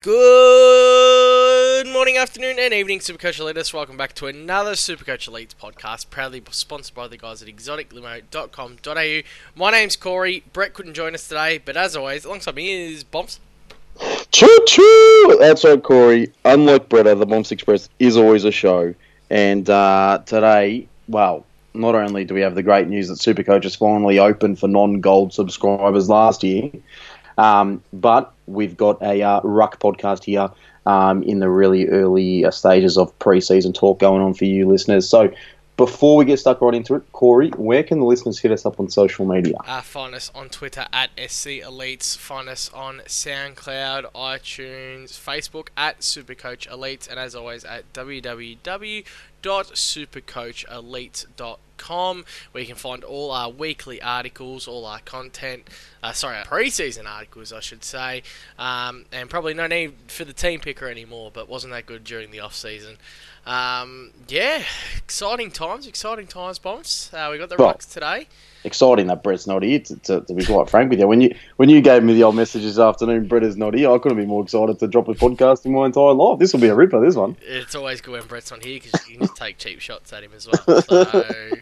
Good morning, afternoon, and evening, Supercoach Elites. Welcome back to another Supercoach Elites podcast, proudly sponsored by the guys at exoticlimo.com.au. My name's Corey. Brett couldn't join us today, but as always, alongside me is Bombs. Choo choo! That's right, Corey. Unlike Bretta, the Bombs Express is always a show. And uh, today, well, not only do we have the great news that Supercoach is finally open for non gold subscribers last year, um, but we've got a uh, Ruck podcast here um, in the really early uh, stages of preseason talk going on for you listeners. So before we get stuck right into it, Corey, where can the listeners hit us up on social media? Uh, find us on Twitter at SC Elites. Find us on SoundCloud, iTunes, Facebook at Supercoach Elites, and as always at www.supercoachelite.com, where you can find all our weekly articles, all our content. Uh, sorry, our preseason articles, I should say, um, and probably no need for the team picker anymore. But wasn't that good during the off season? Um, yeah, exciting times, exciting times, bombs. Uh, we got the Well, Rucks today. Exciting that Brett's not here. To, to, to be quite frank with you, when you when you gave me the old message this afternoon, Brett is not here. I couldn't be more excited to drop a podcast in my entire life. This will be a ripper. This one. It's always good when Brett's on here because you can just take cheap shots at him as well. So,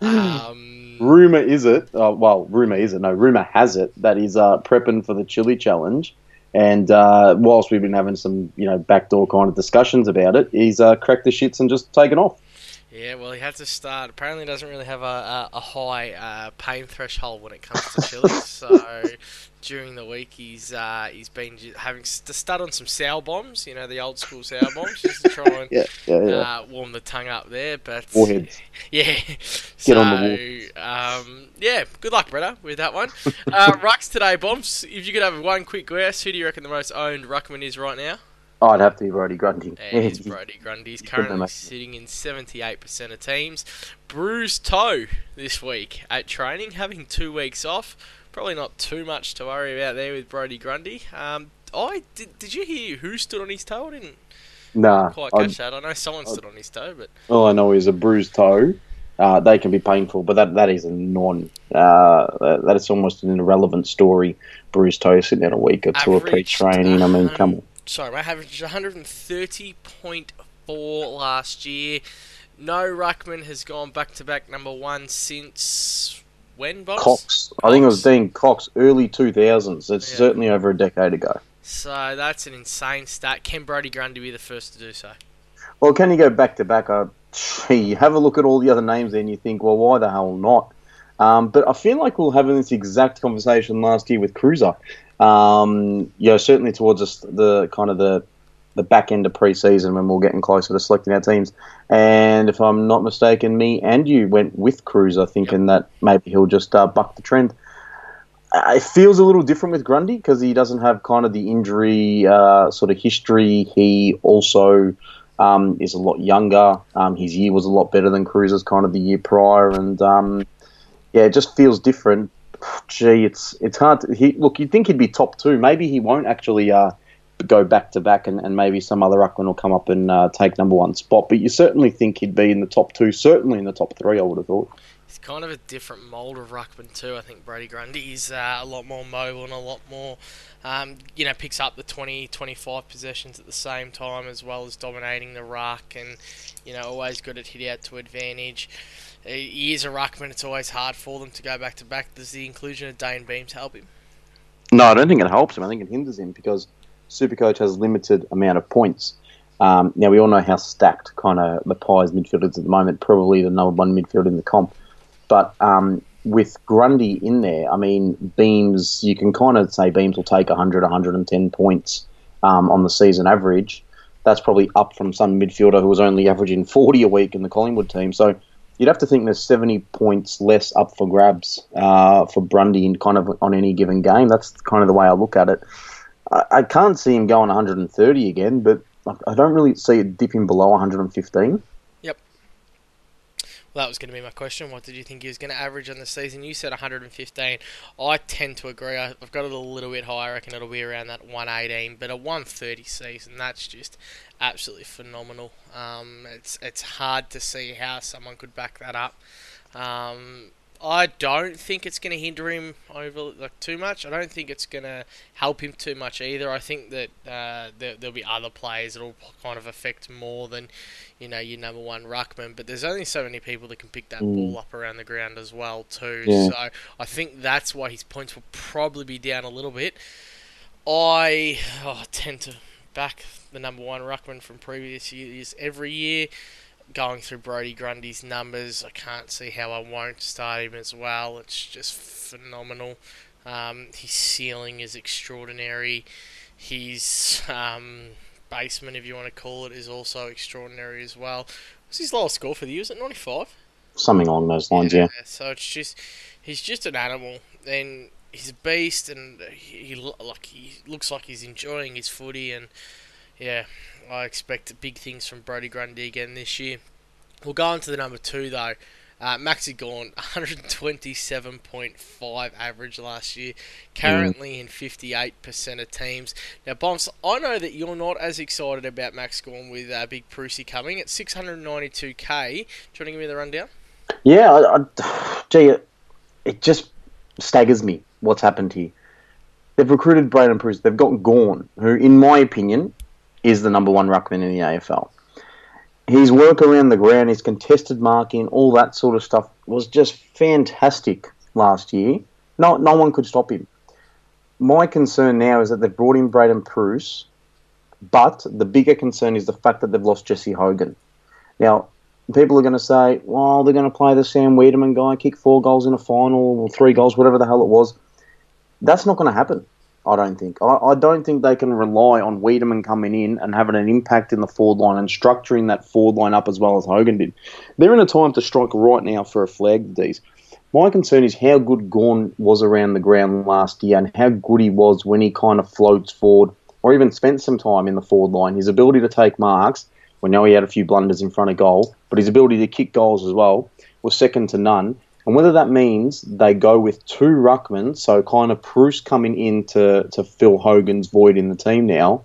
um, Rumor is it? Uh, well, rumor is it? No, rumor has it that he's uh, prepping for the Chili Challenge. And uh, whilst we've been having some, you know, backdoor kind of discussions about it, he's uh, cracked the shits and just taken off. Yeah, well, he had to start. Apparently, doesn't really have a, a, a high uh, pain threshold when it comes to chilies. so during the week, he's uh, he's been having to start on some sour bombs. You know, the old school sour bombs, just to try and Yeah, yeah, yeah. uh, warm the tongue up there. But Warheads. Yeah. Get so, on the um, yeah, good luck, brother, with that one. Uh, Rucks today, Bombs. If you could have one quick guess, who do you reckon the most owned Ruckman is right now? I'd have to be Brodie Grundy. It's Brodie Grundy. He's currently sitting in 78% of teams. Bruised toe this week at training, having two weeks off. Probably not too much to worry about there with Brodie Grundy. Um, I did, did you hear who stood on his toe? I didn't Nah, quite I'd- catch that. I know someone stood on his toe, but all I know is a bruised toe. Uh, they can be painful, but that, that is a non. Uh, that, that is almost an irrelevant story. Bruised toe sitting out a week or two of pre-training. I mean, come on. Sorry, my average averaged 130.4 last year. No Ruckman has gone back to back number one since when? Cox. I think it was Dean Cox, early 2000s. It's Yeah. certainly over a decade ago. So that's an insane stat. Can Brody Grundy be the first to do so? Well, can you go back to back? Uh, you have a look at all the other names there and you think, well, why the hell not? Um, but I feel like we we're having this exact conversation last year with Cruiser. Um, you know, certainly towards us the kind of the the back end of pre-season when we we're getting closer to selecting our teams. And if I'm not mistaken, me and you went with Cruiser, thinking that maybe he'll just uh, buck the trend. Uh, It feels a little different with Grundy because he doesn't have kind of the injury uh, sort of history. He also um, is a lot younger. Um, his year was a lot better than Cruz's kind of the year prior, and um, yeah, it just feels different. Gee, it's it's hard. To, he look, you'd think he'd be top two. Maybe he won't actually uh, go back to back, and and maybe some other ruckman will come up and uh, take number one spot. But you certainly think he'd be in the top two, certainly in the top three. I would have thought. He's kind of a different mould of ruckman too. I think Brodie Grundy is uh, a lot more mobile and a lot more, um, you know, picks up the 20, 25 possessions at the same time as well as dominating the ruck and, you know, always good at hit out to advantage. He is a ruckman. It's always hard for them to go back to back. Does the inclusion of Dane Beams help him? No, I don't think it helps him. I think it hinders him because Supercoach has a limited amount of points. Um, now we all know how stacked kind of the Pies midfield is at the moment. Probably the number one midfield in the comp. But um, with Grundy in there, I mean Beams. You can kind of say Beams will take 100, 110 points um, on the season average. That's probably up from some midfielder who was only averaging 40 a week in the Collingwood team. So you'd have to think there's 70 points less up for grabs uh, for Brundy in kind of on any given game. That's kind of the way I look at it. I, I can't see him going 130 again, but I- I don't really see it dipping below 115. Well, that was going to be my question. What did you think he was going to average on the season? You said 115. I tend to agree. I've got it a little bit higher. I reckon it'll be around that 118. But a 130 season, that's just absolutely phenomenal. Um, it's it's hard to see how someone could back that up. Um, I don't think it's going to hinder him over like too much. I don't think it's going to help him too much either. I think that uh, there, will be other players that will kind of affect more than you know your number one ruckman. But there's only so many people that can pick that mm. ball up around the ground as well too. Yeah. So I think that's why his points will probably be down a little bit. I oh, tend to back the number one ruckman from previous years every year going through Brodie Grundy's numbers, I can't see how I won't start him as well. It's just phenomenal. Um, his ceiling is extraordinary. His um, basement, if you want to call it, is also extraordinary as well. What's his lowest score for the year? Is it 95? Something along those lines, yeah. yeah. So it's just, he's just an animal. And he's a beast, and he, he like he looks like he's enjoying his footy, and yeah, I expect big things from Brodie Grundy again this year. We'll go on to the number two though. Uh, Maxi Gawn, 127.5 average last year, currently in 58% of teams. Now, Bombs, I know that you're not as excited about Max Gawn with uh, Big Preussy coming at 692k. Do you want to give me the rundown? Yeah, I, I, gee, it just staggers me what's happened here. They've recruited Braydon Preuss. They've got Gawn, who, in my opinion, is the number one ruckman in the AFL. His work around the ground, his contested marking, all that sort of stuff was just fantastic last year. No, no one could stop him. My concern now is that they've brought in Braydon Preuss, but the bigger concern is the fact that they've lost Jesse Hogan. Now, people are going to say, well, they're going to play the Sam Weideman guy, kick four goals in a final, or three goals, whatever the hell it was. That's not going to happen. I don't think. I, I don't think they can rely on Weideman coming in and having an impact in the forward line and structuring that forward line up as well as Hogan did. They're in a time to strike right now for a flag, these. My concern is how good Gawn was around the ground last year and how good he was when he kind of floats forward or even spent some time in the forward line. His ability to take marks, we know he had a few blunders in front of goal, but his ability to kick goals as well was second to none. And whether that means they go with two ruckmen, so kind of Preuss coming in to, to fill Hogan's void in the team now,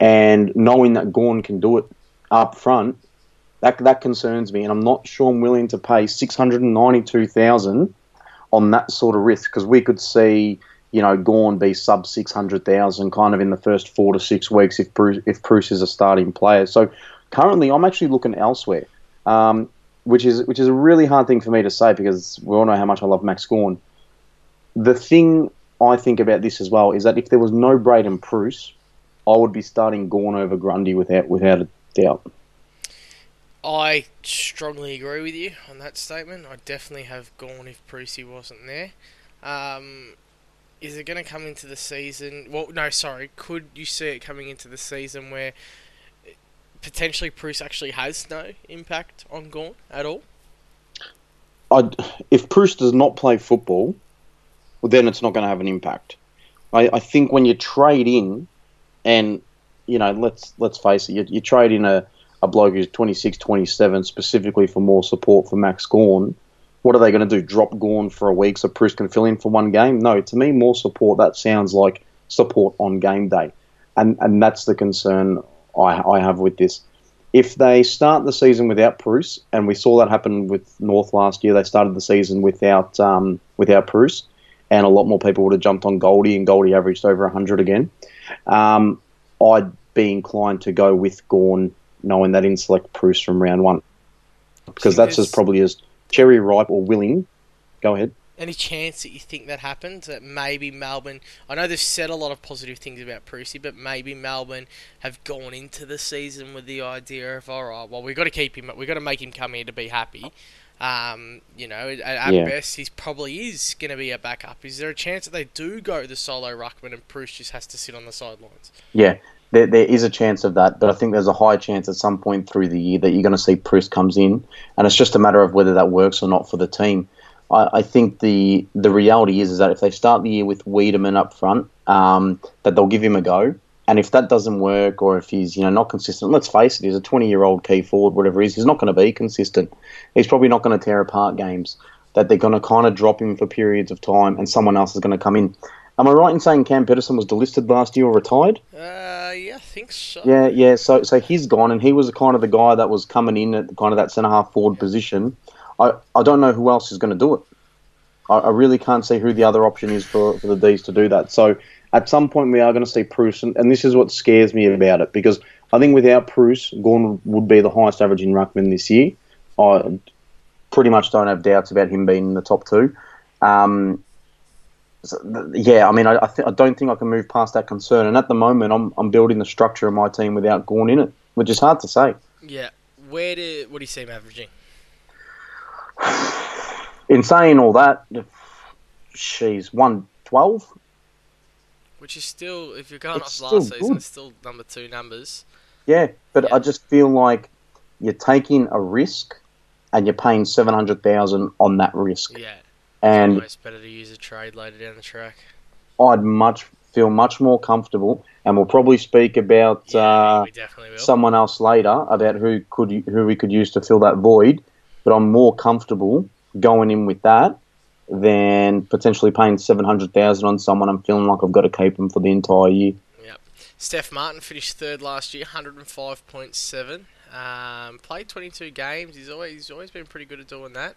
and knowing that Gawn can do it up front, that that concerns me, and I'm not sure I'm willing to pay six hundred and ninety-two thousand on that sort of risk because we could see, you know, Gawn be sub six hundred thousand kind of in the first four to six weeks if Preuss, if Preuss is a starting player. So currently, I'm actually looking elsewhere. Um, which is which is a really hard thing for me to say because we all know how much I love Max Gawn. The thing I think about this as well is that if there was no Braydon Preuss, I would be starting Gawn over Grundy without without a doubt. I strongly agree with you on that statement. I definitely have Gawn if Preussy wasn't there. Um, is it going to come into the season? Well, no, sorry. Could you see it coming into the season where potentially Preuss actually has no impact on Gawn at all? I'd, if Preuss does not play football, well, then it's not going to have an impact. I, I, think when you trade in, and you know, let's let's face it, you, you trade in a, a bloke who's 26, 27 specifically for more support for Max Gawn. What are they going to do? Drop Gawn for a week so Preuss can fill in for one game? No, to me, more support. That sounds like support on game day, and and that's the concern I, I have with this. If they start the season without Preuss, and we saw that happen with North last year, they started the season without um, without Preuss, and a lot more people would have jumped on Goldie, and Goldie averaged over 100 again. Um, I'd be inclined to go with Gawn, knowing that in select Preuss from round one, because that's as probably as cherry ripe or willing. Go ahead any chance that you think that happens? That maybe Melbourne. I know they've said a lot of positive things about Preussy, but maybe Melbourne have gone into the season with the idea of all right, well, we've got to keep him. We've got to make him come here to be happy. Um, you know, at, at yeah. best, he's probably is going to be a backup. Is there a chance that they do go the solo ruckman and Preuss just has to sit on the sidelines? Yeah, there, there is a chance of that, but I think there's a high chance at some point through the year that you're going to see Preuss comes in, and it's just a matter of whether that works or not for the team. I, I, think the the reality is is that if they start the year with Weideman up front, um, that they'll give him a go. And if that doesn't work, or if he's you know not consistent, let's face it, he's a 20 year old key forward, whatever he is, he's not going to be consistent. He's probably not going to tear apart games. That they're going to kind of drop him for periods of time, and someone else is going to come in. Am I right in saying Cam Pedersen was delisted last year or retired? Uh, yeah, I think so. Yeah, yeah. So, so he's gone, and he was kind of the guy that was coming in at kind of that centre half forward position. I, I don't know who else is going to do it. I, I really can't see who the other option is for, for the D's to do that. So at some point we are going to see Preuss, and, and this is what scares me about it because I think without Preuss, Gawn would be the highest average in ruckman this year. I pretty much don't have doubts about him being in the top two. Um, so, yeah, I mean, I, I, th- I, don't think I can move past that concern. And at the moment, I'm, I'm building the structure of my team without Gawn in it, which is hard to say. Yeah. Where do what do you see him averaging? In saying all that, she's one twelve, which is still, if you're going it's off last season, it's still number two numbers. Yeah, but yeah. I just feel like you're taking a risk, and you're paying seven hundred thousand on that risk. Yeah, and it's better to use a trade later down the track. I'd much feel much more comfortable, and we'll probably speak about yeah, uh, someone else later about who could who we could use to fill that void. But I'm more comfortable going in with that than potentially paying seven hundred thousand on someone. I'm feeling like I've got to keep them for the entire year. Yep. Steph Martin finished third last year, hundred and five point seven. Um, played twenty two games. He's always he's always been pretty good at doing that.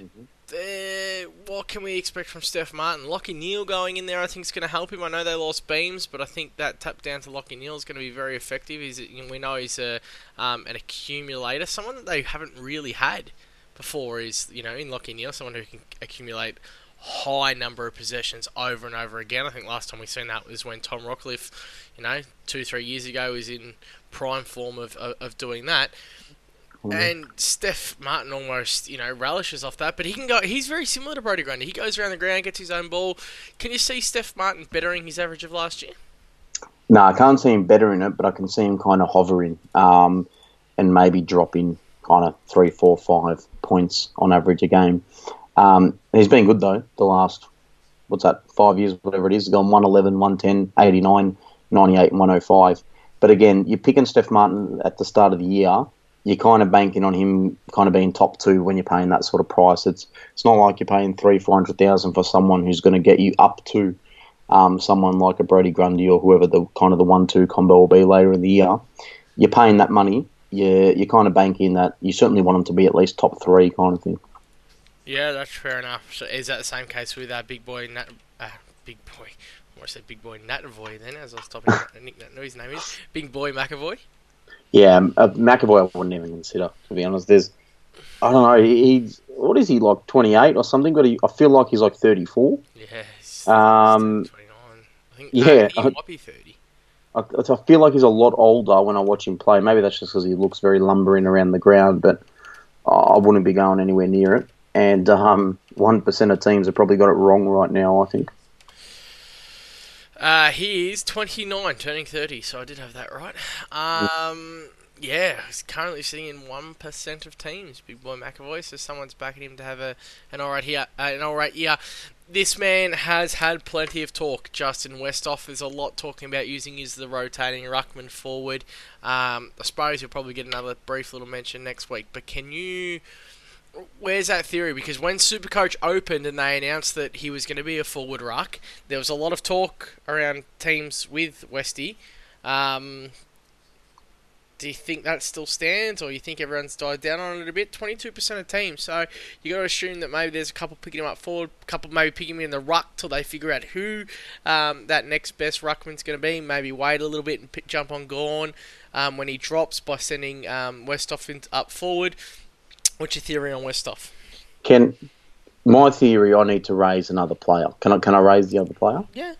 Mm-hmm. What can we expect from Steph Martin? Lachie Neale going in there, I think is going to help him. I know they lost Beams, but I think that tap down to Lachie Neale is going to be very effective. He's, we know he's a, um, an accumulator, someone that they haven't really had before. Is you know in Lachie Neale, someone who can accumulate high number of possessions over and over again. I think last time we seen that was when Tom Rockliff, you know, two three years ago, was in prime form of, of, of doing that. And Steph Martin almost, you know, relishes off that, but he can go. He's very similar to Brodie Grundy. He goes around the ground, gets his own ball. Can you see Steph Martin bettering his average of last year? No, I can't see him bettering it, but I can see him kind of hovering um, and maybe dropping kind of three, four, five points on average a game. Um, he's been good though the last what's that five years, whatever it is. He's gone 111, 110, 89, 98, and 105. But again, you're picking Steph Martin at the start of the year you're kind of banking on him kind of being top two when you're paying that sort of price. It's it's not like you're paying three, four hundred thousand for someone who's going to get you up to um, someone like a Brodie Grundy or whoever the kind of the one-two combo will be later in the year. You're paying that money. You're, you're kind of banking that you certainly want them to be at least top three kind of thing. Yeah, that's fair enough. So is that the same case with that big boy, Nat, uh, big boy? I say big boy Natavoy then, as I was talking Nick Nat, his name is Big Boy McEvoy. Yeah, uh, McEvoy I wouldn't even consider to be honest. There's, I don't know, he's what is he like twenty eight or something? But he, I feel like he's like thirty four. Yes. Um. I think, yeah, he might be thirty. I, I, feel like he's a lot older when I watch him play. Maybe that's just because he looks very lumbering around the ground, but I wouldn't be going anywhere near it. And um, one um, percent of teams have probably got it wrong right now. I think. Uh, he is 29, turning 30, so I did have that right. Um, yeah, he's currently sitting in 1% of teams, Big Boy McEvoy, so someone's backing him to have a an alright here, uh, an alright year. This man has had plenty of talk, Justin Westhoff. There's a lot talking about using as the rotating ruckman forward. Um, I suppose you'll probably get another brief little mention next week, but can you where's that theory? Because when Supercoach opened and they announced that he was going to be a forward ruck, there was a lot of talk around teams with Westy. Um, do you think that still stands, or you think everyone's died down on it a bit? Twenty-two percent of teams, so you got to assume that maybe there's a couple picking him up forward, a couple maybe picking him in the ruck till they figure out who um, that next best ruckman's going to be. Maybe wait a little bit and jump on Gawn um, when he drops by sending um, Westhoff in, up forward. What's your theory on Westhoff? Can my theory? I need to raise another player. Can I? Can I raise the other player? Yeah.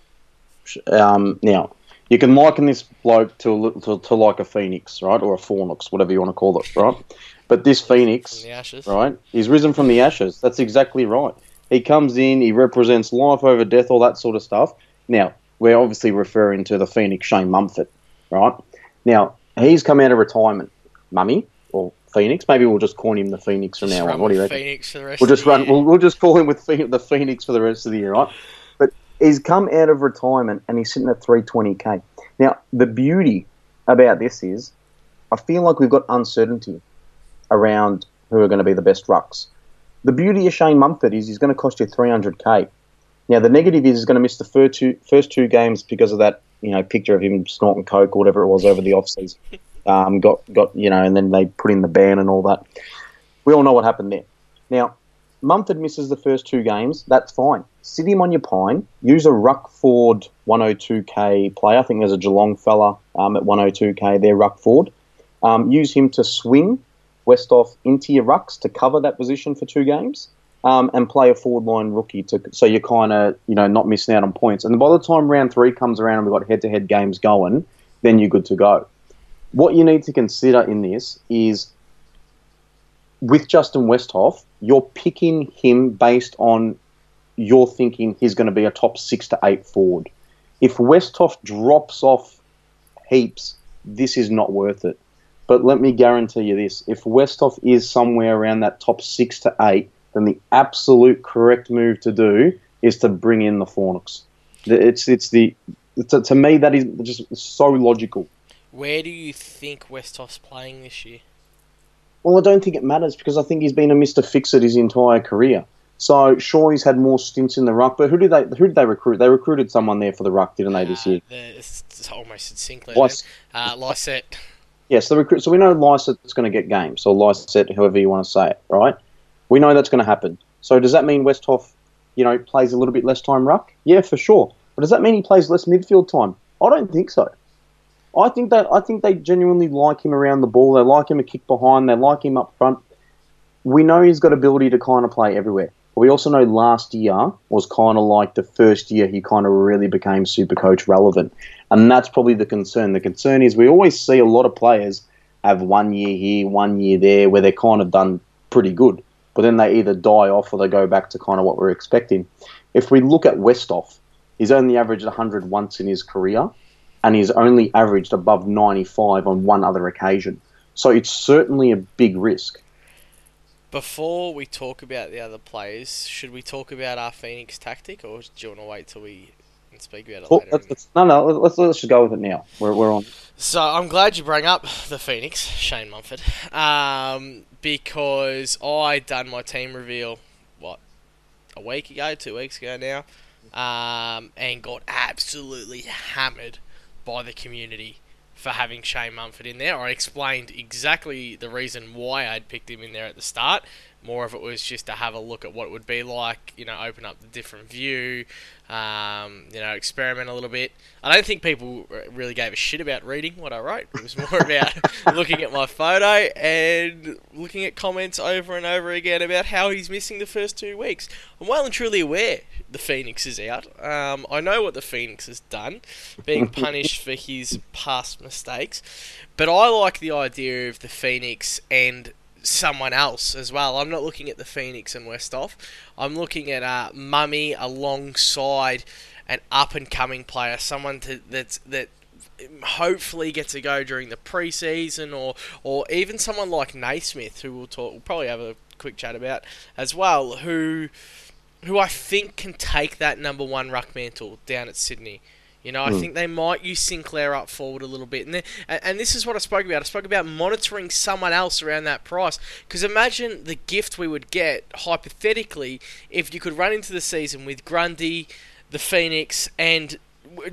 Um, now you can liken this bloke to, to, to like a phoenix, right, or a fornix, whatever you want to call it, right? But this phoenix, right, he's risen from the ashes. That's exactly right. He comes in, he represents life over death, all that sort of stuff. Now we're obviously referring to the phoenix Shane Mumford, right? Now he's come out of retirement, mummy, Phoenix. Maybe we'll just call him the Phoenix from just now on. What do you reckon? Phoenix for the rest we'll just run. We'll, we'll, just call him with the Phoenix for the rest of the year, right? But he's come out of retirement and he's sitting at 320k. Now the beauty about this is, I feel like we've got uncertainty around who are going to be the best rucks. The beauty of Shane Mumford is he's going to cost you 300k. Now the negative is he's going to miss the first two, first two games because of that you know picture of him snorting coke or whatever it was over the off season. Um, got got you know, and then they put in the ban and all that. We all know what happened there. Now, Mumford misses the first two games, that's fine. Sit him on your pine. Use a Ruckford 102k player. I think there's a Geelong fella um, at 102k there, Ruck Ford. Um, use him to swing Westhoff into your rucks to cover that position for two games. Um, and play a forward line rookie to so you're kind of you know not missing out on points. And by the time round three comes around and we've got head to head games going, then you're good to go. What you need to consider in this is with Justin Westhoff, you're picking him based on you're thinking he's going to be a top six to eight forward. If Westhoff drops off heaps, this is not worth it. But let me guarantee you this: if Westhoff is somewhere around that top six to eight, then the absolute correct move to do is to bring in the Fornix. It's it's the to, to me that is just so logical. Where do you think Westhoff's playing this year? Well, I don't think it matters because I think he's been a Mister Fix It his entire career. So sure, he's had more stints in the ruck, but who did they who did they recruit? They recruited someone there for the ruck, didn't they, this Uh, year? it's, it's almost Sinclair. Lys- Uh, Lycett. Yes, the recruit. So we know Lycett's going to get games, or Lycett, however you want to say it, right? We know that's going to happen. So does that mean Westhoff, you know, plays a little bit less time ruck? Yeah, for sure. But does that mean he plays less midfield time? I don't think so. I think that I think they genuinely like him around the ball. They like him a kick behind. They like him up front. We know he's got ability to kind of play everywhere. But we also know last year was kind of like the first year he kind of really became super coach relevant. And that's probably the concern. The concern is we always see a lot of players have one year here, one year there, where they're kind of done pretty good. But then they either die off or they go back to kind of what we're expecting. If we look at Westhoff, he's only averaged 100 once in his career, and he's only averaged above 95 on one other occasion. So it's certainly a big risk. Before we talk about the other players, should we talk about our Phoenix tactic, or do you want to wait till we speak about it Well, later? let's, let's, no, no, let's, let's just go with it now. We're, we're on. So I'm glad you bring up the Phoenix, Shane Mumford, um, because I done my team reveal what a week ago, two weeks ago now, um, and got absolutely hammered by the community for having Shane Mumford in there. I explained exactly the reason why I'd picked him in there at the start. More of it was just to have a look at what it would be like, you know, open up the different view, um, you know, experiment a little bit. I don't think people really gave a shit about reading what I wrote. It was more about looking at my photo and looking at comments over and over again about how he's missing the first two weeks. I'm well and truly aware the Phoenix is out. Um, I know what the Phoenix has done, being punished for his past mistakes. But I like the idea of the Phoenix and someone else as well. I'm not looking at the Phoenix and Westhoff. I'm looking at uh, Mummy alongside an up and coming player, someone to, that's that hopefully gets a go during the preseason, or or even someone like Naismith, who we'll talk, we'll probably have a quick chat about as well, who who I think can take that number one ruck mantle down at Sydney. You know, I Mm. think they might use Sinclair up forward a little bit, and, and and this is what I spoke about. I spoke about monitoring someone else around that price. Because imagine the gift we would get hypothetically if you could run into the season with Grundy, the Phoenix, and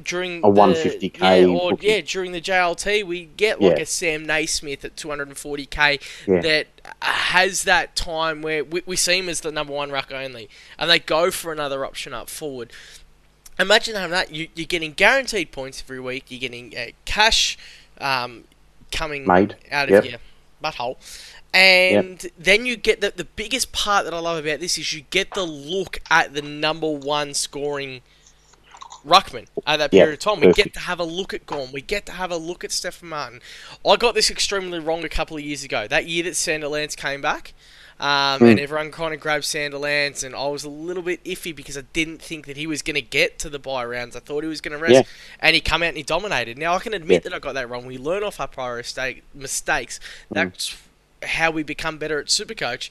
during A the- 150K yeah, or yeah, during the JLT we get like Yeah. a Sam Naismith at 240k Yeah. that has that time where we, we see him as the number one ruck only, and they go for another option up forward. Imagine having that. You, you're getting guaranteed points every week. You're getting uh, cash um, coming Made. out of Yep. your butthole. And then you get the, the biggest part that I love about this is you get the look at the number one scoring ruckman at that period of time. We get to have a look at Gawn. We get to have a look at Stephen Martin. I got this extremely wrong a couple of years ago. That year that Sandilands came back, um, and Mm. everyone kind of grabbed Sandilands, and I was a little bit iffy because I didn't think that he was going to get to the buy rounds. I thought he was going to rest, Yeah. and he come out and he dominated. Now I can admit Yeah. that I got that wrong. We learn off our prior mistake, mistakes. Mm. That's how we become better at Supercoach.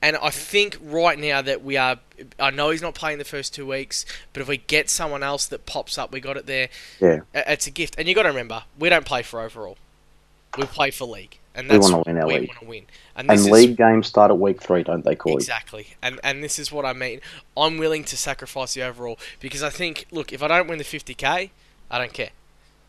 And I think right now that we are, I know he's not playing the first two weeks, but if we get someone else that pops up, we got it there. Yeah. It's a gift, and you got to remember, we don't play for overall. We play for league, and We wanna win our we league. want to win. And And this is league games start at week three, don't they, Corey? Exactly, and and this is what I mean. I'm willing to sacrifice the overall because I think, look, if I don't win the 50k, I don't care.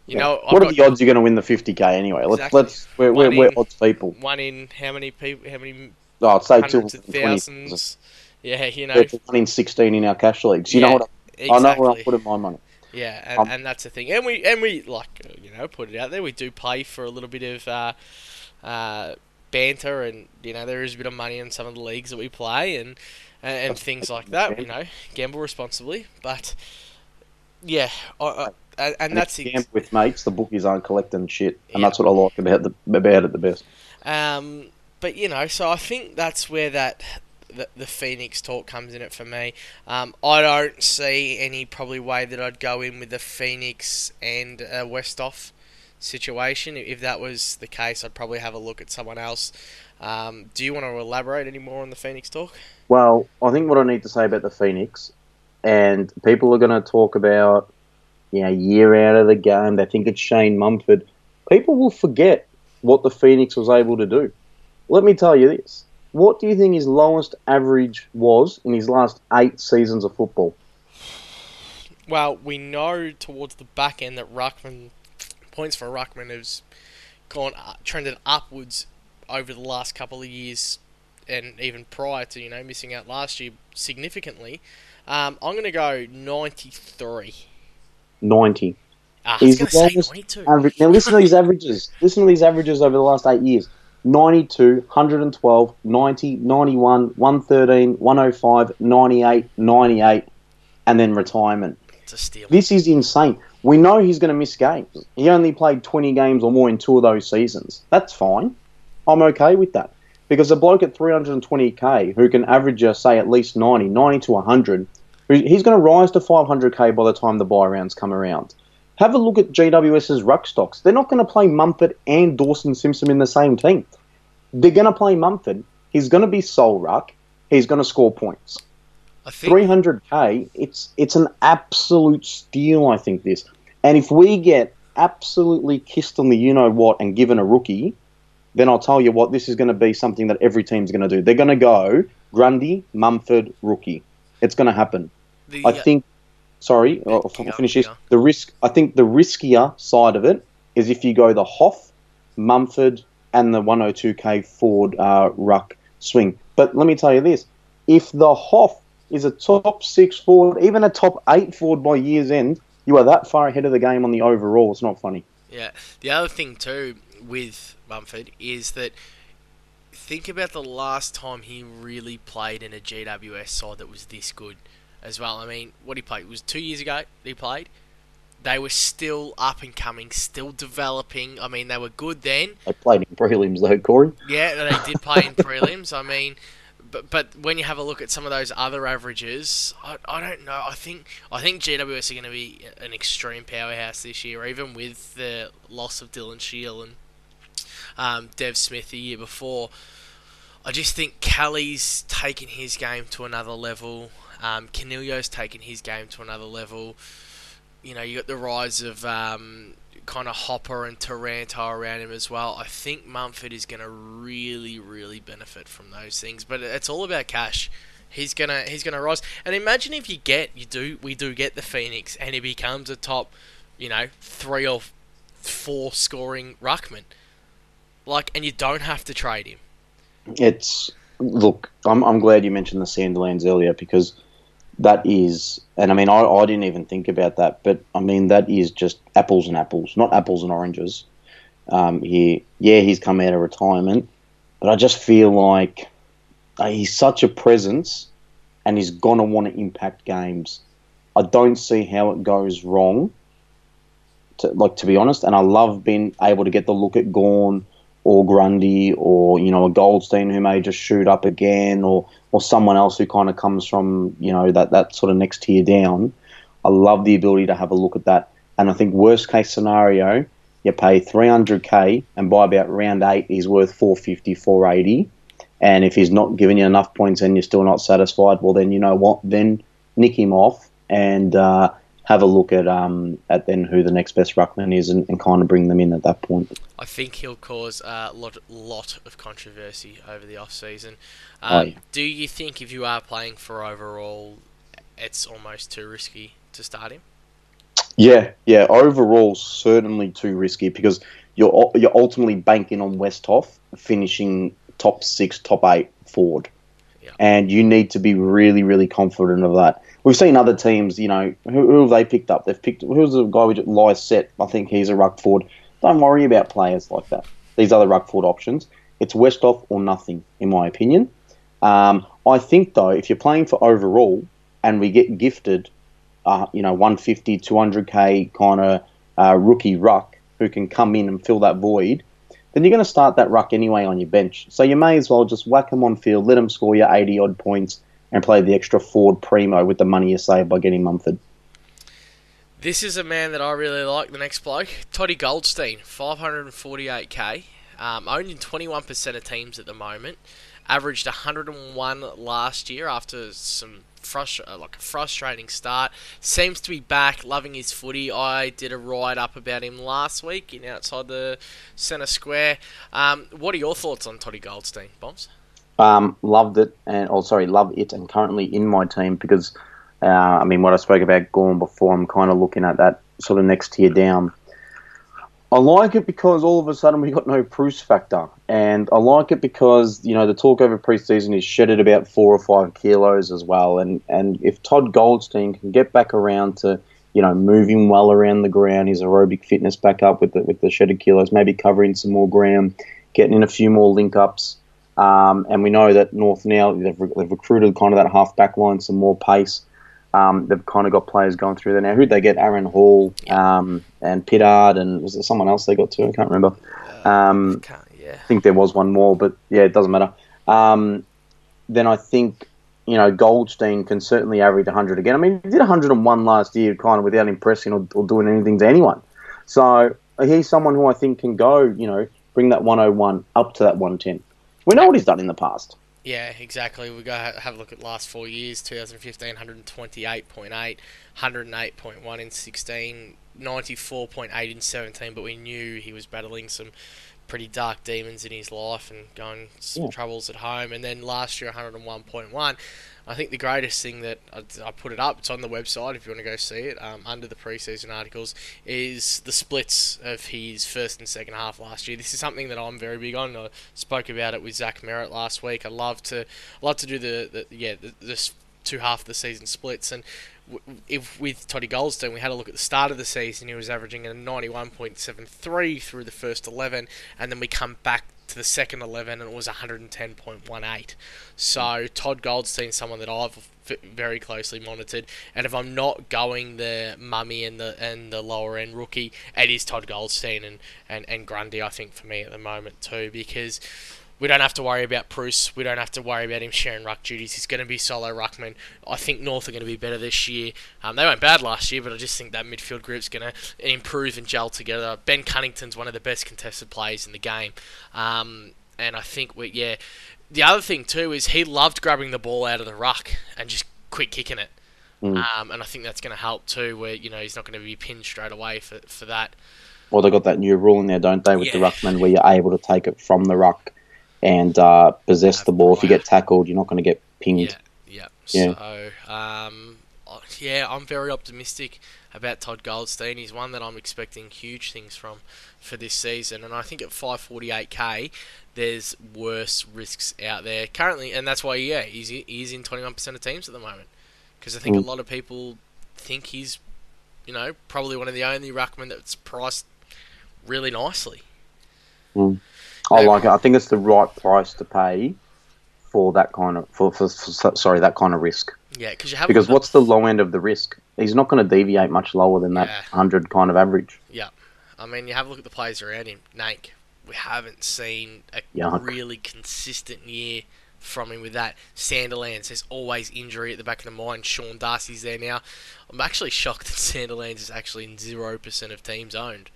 You Yeah. know, I've what are got the odds you're going to win the 50k anyway? Let's Exactly. let's we're, we're, One we're odds people. one in how many people? How many Oh, I'd say two thousands? Yeah, you know, It's one in sixteen in our cash leagues. You Yeah, know what? I, I know where I'm putting my money. Yeah, and, Um, and that's the thing, and we and we like you know put it out there. We do pay for a little bit of uh, uh, banter, and you know there is a bit of money in some of the leagues that we play, and and, and things like that. You know, gamble responsibly, but yeah, I, I, and, and that's gamble with mates. The bookies aren't collecting shit, and Yeah. that's what I like about the about it the best. Um, but you know, so I think that's where that the, the Phoenix talk comes in it for me. Um, I don't see any probably way that I'd go in with the Phoenix and uh, Westhoff situation. If that was the case, I'd probably have a look at someone else. Um, do you want to elaborate any more on the Phoenix talk? Well, I think what I need to say about the Phoenix, and people are going to talk about, you know, year out of the game. They think it's Shane Mumford. People will forget what the Phoenix was able to do. Let me tell you this: What do you think his lowest average was in his last eight seasons of football? Well, we know towards the back end that Ruckman points for Ruckman has gone uh, trended upwards over the last couple of years, and even prior to you know missing out last year significantly. Um, I'm going to go 93. Ninety. Ah, I was He's going to the say lowest 92. Average. Now listen to these averages. Listen to these averages over the last eight years. 92, 112, 90, 91, 113, 105, 98, 98, and then retirement. It's a steal. This is insane. We know he's going to miss games. He only played 20 games or more in two of those seasons. That's fine. I'm okay with that. Because a bloke at 320k who can average, uh, say, at least 90, 90 to 100, he's going to rise to 500k by the time the buy rounds come around. Have a look at GWS's ruck stocks. They're not going to play Mumford and Dawson Simpson in the same team. They're going to play Mumford. He's going to be sole ruck. He's going to score points. Think 300k, it's it's an absolute steal. I think this, and if we get absolutely kissed on the you know what and given a rookie, then I'll tell you what, this is going to be something that every team's going to do. They're going to go Grundy, Mumford, rookie. It's going to happen. the, I uh, think. Sorry, I'll finish this. The risk. I think the riskier side of it is if you go the Hoff, Mumford, and the 102k Fort uh, ruck swing. But let me tell you this: if the Hoff is a top six forward, even a top eight forward by year's end, you are that far ahead of the game on the overall. It's not funny. Yeah. The other thing too with Mumford is that think about the last time he really played in a GWS side that was this good as well. I mean, what he played it was two years ago. He played. They were still up and coming, still developing. I mean, they were good then. They played in prelims though, Corey. Yeah, they did play in prelims. I mean, but but when you have a look at some of those other averages, I, I don't know. I think I think GWS are going to be an extreme powerhouse this year, even with the loss of Dylan Shiel and um, Dev Smith the year before. I just think Kelly's taken his game to another level. Um, Coniglio's taken his game to another level. You know, you got the rise of um, kind of Hopper and Taranto around him as well. I think Mumford is going to really, really benefit from those things. But it's all about cash. He's gonna he's gonna rise. And imagine if you get you do we do get the Phoenix and he becomes a top, you know, three or four scoring ruckman. Like, and you don't have to trade him. It's look. I'm I'm glad you mentioned the Sandilands earlier because that is, and I mean, I, I didn't even think about that, but I mean, that is just apples and apples, not apples and oranges. Um, he, yeah, he's come out of retirement, but I just feel like uh, he's such a presence, and he's gonna want to impact games. I don't see how it goes wrong. To, like to be honest, and I love being able to get the look at Gawn or Grundy or you know a Goldstein who may just shoot up again or or someone else who kind of comes from you know that that sort of next tier down. I love the ability to have a look at that, and I think worst case scenario, you pay 300k and by about round eight he's worth 450, 480, and if he's not giving you enough points and you're still not satisfied, well then you know what, then nick him off and. Uh, have a look at um, at then who the next best ruckman is and, and kind of bring them in at that point. I think he'll cause a lot, lot of controversy over the off season. Oh, Um, yeah. Do you think if you are playing for overall, it's almost too risky to start him? Yeah, yeah. Overall, certainly too risky because you're you're ultimately banking on Westhoff finishing top six, top eight forward. And you need to be really, really confident of that. We've seen other teams, you know, who, who have they picked up? They've picked who's the guy with Lycett? I think he's a ruck forward. Don't worry about players like that. These other ruck forward options. It's Westhoff or nothing, in my opinion. Um, I think though, if you're playing for overall and we get gifted, uh, you know, 150, 200k kind of uh, rookie ruck who can come in and fill that void, then you're going to start that ruck anyway on your bench. So you may as well just whack them on field, let them score your 80 odd points, and play the extra forward primo with the money you save by getting Mumford. This is a man that I really like. The next bloke, Toddy Goldstein, 548k, um, owned in 21% of teams at the moment. Averaged 101 last year after some frustra- uh, like a frustrating start. Seems to be back, loving his footy. I did a write up about him last week in outside the centre square. Um, what are your thoughts on Toddy Goldstein, Bombs? Um, loved it, and oh, sorry, love it, and currently in my team because, uh, I mean, what I spoke about Gawn before, I'm kind of looking at that sort of next tier down. I like it because all of a sudden we got no Preuss factor, and I like it because you know the talk over preseason is shedded about four or five kilos as well, and and if Todd Goldstein can get back around to you know moving well around the ground, his aerobic fitness back up with the with the shedded kilos, maybe covering some more ground, getting in a few more link ups, um, and we know that North now they've, they've recruited kind of that half back line, some more pace. Um, they've kind of got players going through there now. Who'd they get? Aaron Hall um, and Pittard, and was there someone else they got too? I can't remember. Um, Can't, yeah. I think there was one more, but yeah, it doesn't matter. Um, then I think you know Goldstein can certainly average 100 again. I mean, he did 101 last year, kind of without impressing or, or doing anything to anyone. So he's someone who I think can go, you know, bring that 101 up to that 110. We know what he's done in the past. Yeah, exactly. We go have a look at last four years 2015, 128.8, 108.1 in 16, 94.8 in 17, but we knew he was battling some pretty dark demons in his life and going some Yeah. troubles at home. And then last year, 101.1. I think the greatest thing that I, I put it up, it's on the website if you want to go see it, um, under the preseason articles, is the splits of his first and second half last year. This is something that I'm very big on. I spoke about it with Zach Merritt last week. I love to, I love to do the, the yeah the, the two half of the season splits and. If with Toddy Goldstein, we had a look at the start of the season. He was averaging a 91.73 through the first 11, and then we come back to the second 11 and it was 110.18. So Todd Goldstein's someone that I've very closely monitored, and if I'm not going the mummy and the and the lower end rookie, it is Todd Goldstein and, and, and Grundy. I think for me at the moment too because. We don't have to worry about Preuss. We don't have to worry about him sharing ruck duties. He's going to be solo ruckman. I think North are going to be better this year. Um, they weren't bad last year, but I just think that midfield group's going to improve and gel together. Ben Cunnington's one of the best contested players in the game, um, and I think we yeah. The other thing too is he loved grabbing the ball out of the ruck and just quick kicking it, Mm. um, and I think that's going to help too. Where you know he's not going to be pinned straight away for for that. Well, they've got that new rule in there, don't they, with the ruckman, where you're able to take it from the ruck and uh, possess the ball. If you get tackled, you're not going to get pinged. Yeah, Yeah. So, um, uh, yeah, I'm very optimistic about Todd Goldstein. He's one that I'm expecting huge things from for this season, and I think at 548k, there's worse risks out there currently, and that's why yeah, he's he's in 21% of teams at the moment because I think Mm. a lot of people think he's, you know, probably one of the only ruckmen that's priced really nicely. I like it. I think it's the right price to pay for that kind of for, for, for sorry that kind of risk. Yeah, because you have Because what's the low end of the risk? He's not going to deviate much lower than that Yeah. hundred kind of average. Yeah, I mean, you have a look at the players around him. Nank, we haven't seen a Yuck. really consistent year from him with that. Sandilands, there's always injury at the back of the mind. Sean Darcy's there now. I'm actually shocked that Sandilands is actually in 0% of teams owned.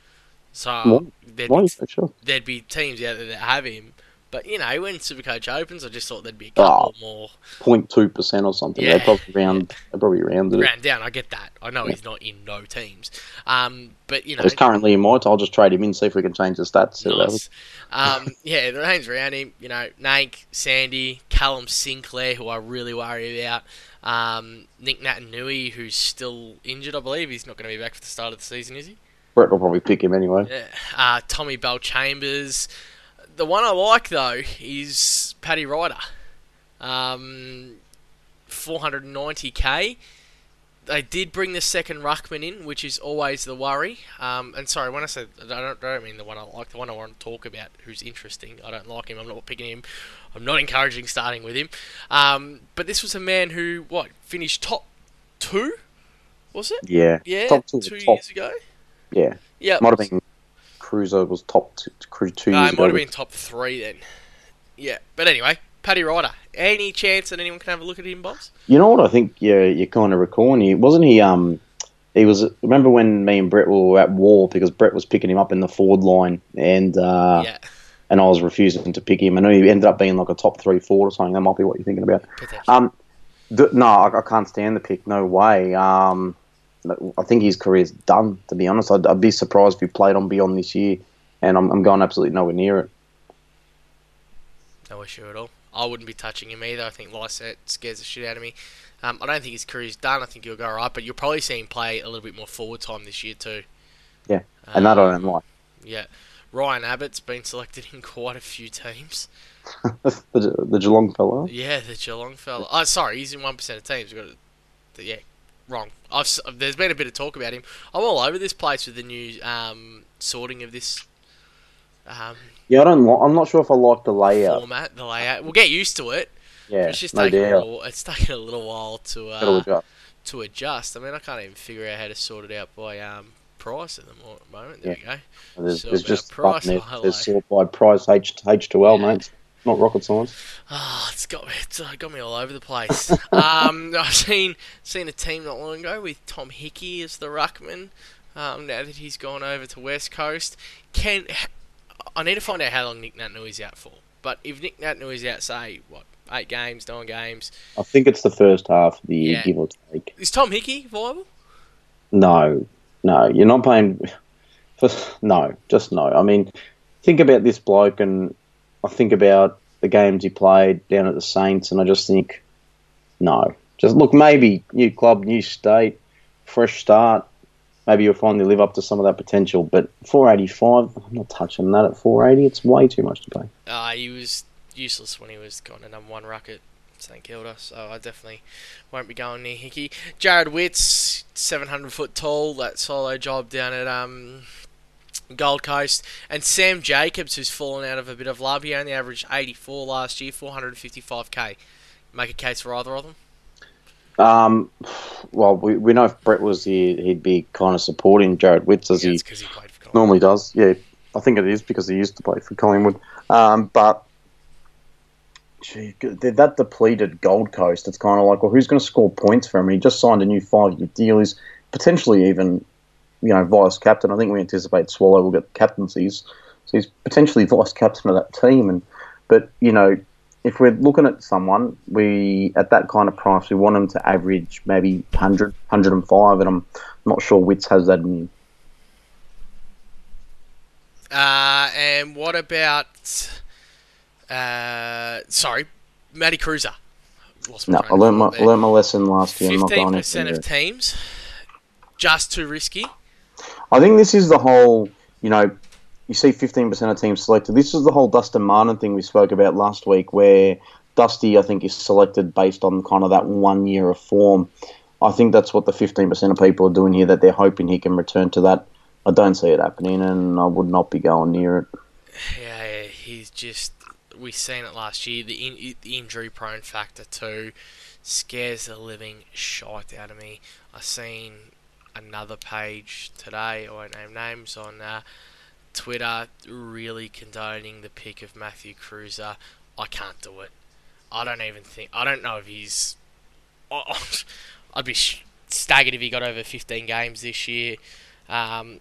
So there'd, be, Sure. there'd be teams out there that have him. But, you know, when Supercoach opens, I just thought there'd be a couple more 0.2 percent or something. Yeah. They probably round. They probably rounded it. round down. I get that. I know he's not in no teams. Um, but, you know. He's currently in my. I'll just trade him in, see if we can change the stats. Nice. Um, yeah, the names around him, you know, Nank, Sandy, Callum Sinclair, who I really worry about. Um, Nick Naitanui, who's still injured, I believe. He's not going to be back for the start of the season, is he? Brett will probably pick him anyway. Yeah. Uh, Tommy Bellchambers. The one I like, though, is Paddy Ryder. Um, 490k. They did bring the second ruckman in, which is always the worry. Um, and sorry, when I said I don't, I don't mean the one I like, the one I want to talk about, who's interesting. I don't like him. I'm not picking him. I'm not encouraging starting with him. Um, but this was a man who what finished top two, was it? Yeah. Yeah, Top two, two top- years ago. Yeah. Yeah, Might have been Kreuzer was top two, two No, years it ago. might have been top three then. Yeah, but anyway, Paddy Ryder. Any chance that anyone can have a look at him, boss? You know what I think you're, you're kind of recalling here? Wasn't he, um, he was, remember when me and Brett were at war because Brett was picking him up in the forward line and, uh, yeah, and I was refusing to pick him. I know he ended up being like a top three forward or something. That might be what you're thinking about. Um, th- no, I, I can't stand the pick. No way. Um, I think his career's done. To be honest, I'd, I'd be surprised if he played on beyond this year, and I'm, I'm going absolutely nowhere near it. no issue at all. I wouldn't be touching him either. I think Lycett scares the shit out of me. Um, I don't think his career's done. I think he'll go alright, but you'll probably see him play a little bit more forward time this year too. Yeah, and that I don't like. Yeah, Ryan Abbott's been selected in quite a few teams. the, the Geelong fella. Yeah, the Geelong fella. Oh, sorry, he's in one percent of teams. We've got it. Yeah, wrong. I've there's been a bit of talk about him. I'm all over this place with the new um, sorting of this um, Yeah, I don't. Li- I'm not sure if I like the layout. format, the layout. We'll get used to it. Yeah, it's just no taking a little, it's taking a little while to uh, adjust. to adjust. I mean, I can't even figure out how to sort it out by um, price at the moment. There we go. There's, there's just price. There's sort by price H H2L, Yeah. mate. Not rocket science. Oh, it's got me, it's uh, got me all over the place. um, I've seen seen a team not long ago with Tom Hickey as the ruckman. Um, now that he's gone over to West Coast, can I need to find out how long Nick Naitanui's out for? But if Nick Naitanui's out, say what eight games, nine games, I think it's the first half of the year, Yeah. give or take. is Tom Hickey viable? No, no, you're not playing. For, no, just no. I mean, think about this bloke, and I think about the games he played down at the Saints, and I just think, no. Just look, maybe new club, new state, fresh start. Maybe you'll finally live up to some of that potential. But 485, I'm not touching that at 480. It's way too much to pay. Uh, he was useless when he was going to number one ruck at St Kilda, so I definitely won't be going near Hickey. Jarrod Witts, 700 foot tall, that solo job down at um, Gold Coast, and Sam Jacobs, who's fallen out of a bit of love. He only averaged 84 last year, 455k. Make a case for either of them. Um, well, we, we know if Brett was here, he'd be kind of supporting Jarrod Witts as Yeah, he he for normally does. Yeah, I think it is because he used to play for Collingwood. Um, but gee, that depleted Gold Coast. It's kind of like, well, who's going to score points for him? He just signed a new five-year deal. He's potentially even, you know, vice captain. I think we anticipate Swallow will get captaincies, so he's potentially vice captain of that team. And but you know, if we're looking at someone, we at that kind of price, we want him to average maybe 100, 105, and I'm not sure Witts has that in him. Uh, and what about, uh, sorry, Matty Kreuzer? No, I learned my learned my lesson last year. Fifteen percent of teams, just too risky. I think this is the whole, you know, you see 15% of teams selected. This is the whole Dustin Martin thing we spoke about last week, where Dusty, I think, is selected based on kind of that one year of form. I think that's what the 15% of people are doing here, that they're hoping he can return to that. I don't see it happening, and I would not be going near it. Yeah, he's just. We've seen it last year. The in, the injury prone factor too scares the living shite out of me. I've seen another page today. I won't name names on uh, Twitter, really condoning the pick of Matthew Kreuzer. I can't do it. I don't even think. I don't know if he's. I'd be staggered if he got over 15 games this year. Um,